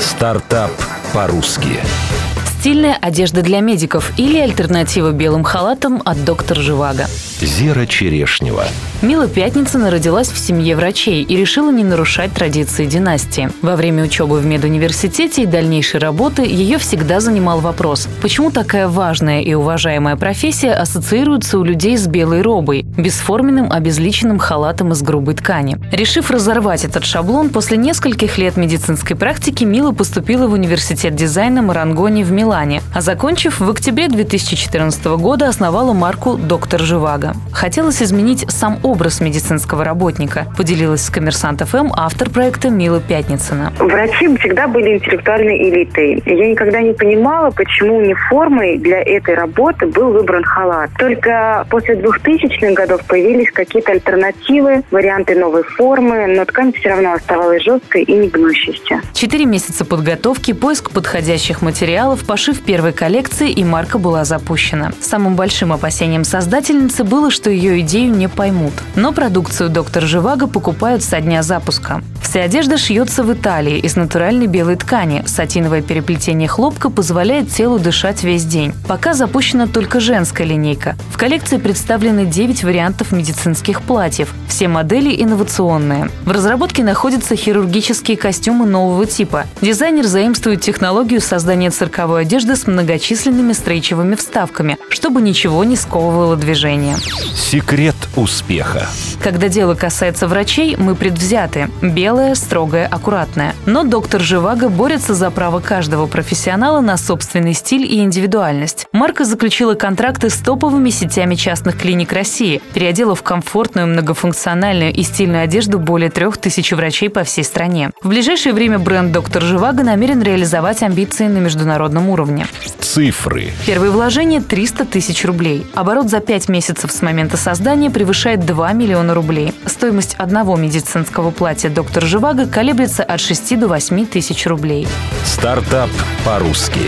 Стартап по-русски. Стильная одежда для медиков или альтернатива белым халатам от доктор Живаго. Зера Черешнева. Мила Пятницына родилась в семье врачей и решила не нарушать традиции династии. Во время учебы в медуниверситете и дальнейшей работы ее всегда занимал вопрос, почему такая важная и уважаемая профессия ассоциируется у людей с белой робой, бесформенным обезличенным халатом из грубой ткани. Решив разорвать этот шаблон, после нескольких лет медицинской практики Мила поступила в университет дизайна Марангони в Милане, а закончив в октябре 2014 года основала марку «Доктор Живаго». Хотелось изменить сам образ медицинского работника, поделилась с «Коммерсант ФМ» автор проекта Мила Пятницына. Врачи всегда были интеллектуальной элитой. Я никогда не понимала, почему униформой для этой работы был выбран халат. Только после 2000-х годов появились какие-то альтернативы, варианты новой формы, но ткань все равно оставалась жесткой и не гнущейся. Четыре месяца подготовки, поиск подходящих материалов, пошив первой коллекции, и марка была запущена. Самым большим опасением создательницы было было, что ее идею не поймут. Но продукцию доктор Живаго покупают со дня запуска. Вся одежда шьется в Италии из натуральной белой ткани. Сатиновое переплетение хлопка позволяет телу дышать весь день. Пока запущена только женская линейка. В коллекции представлены 9 вариантов медицинских платьев. Все модели инновационные. В разработке находятся хирургические костюмы нового типа. Дизайнер заимствует технологию создания цирковой одежды с многочисленными стрейчевыми вставками, чтобы ничего не сковывало движение. Секрет успеха. Когда дело касается врачей, мы предвзяты. Белое, строгое, аккуратное. Но доктор Живаго борется за право каждого профессионала на собственный стиль и индивидуальность. Марка заключила контракты с топовыми сетями частных клиник России, переодела в комфортную, многофункциональную и стильную одежду более трех тысяч врачей по всей стране. В ближайшее время бренд «Доктор Живаго» намерен реализовать амбиции на международном уровне. Цифры. Первое вложение – 300 тысяч рублей. Оборот за 5 месяцев с момента создания превышает 2 миллиона рублей. Стоимость одного медицинского платья «Доктор Живаго» колеблется от 6 до 8 тысяч рублей. Стартап по-русски.